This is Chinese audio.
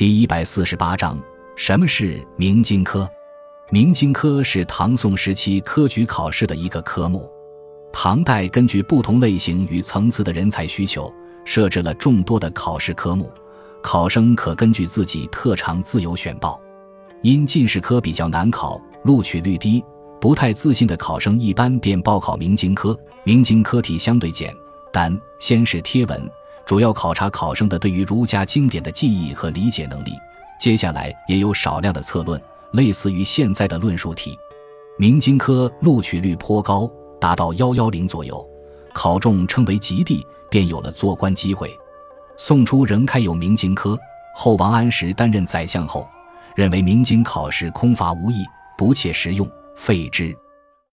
第一百四十八章：什么是明经科？明经科是唐宋时期科举考试的一个科目。唐代根据不同类型与层次的人才需求，设置了众多的考试科目，考生可根据自己特长自由选报。因进士科比较难考，录取率低，不太自信的考生一般便报考明经科。明经科题相对简单，先是贴文。主要考察考生的对于儒家经典的记忆和理解能力，接下来也有少量的策论，类似于现在的论述题。明经科录取率颇高，达到幺幺零左右，考中称为及第，便有了做官机会。宋初仍开有明经科，后王安石担任宰相后，认为明经考试空乏无益，不切实用，废之。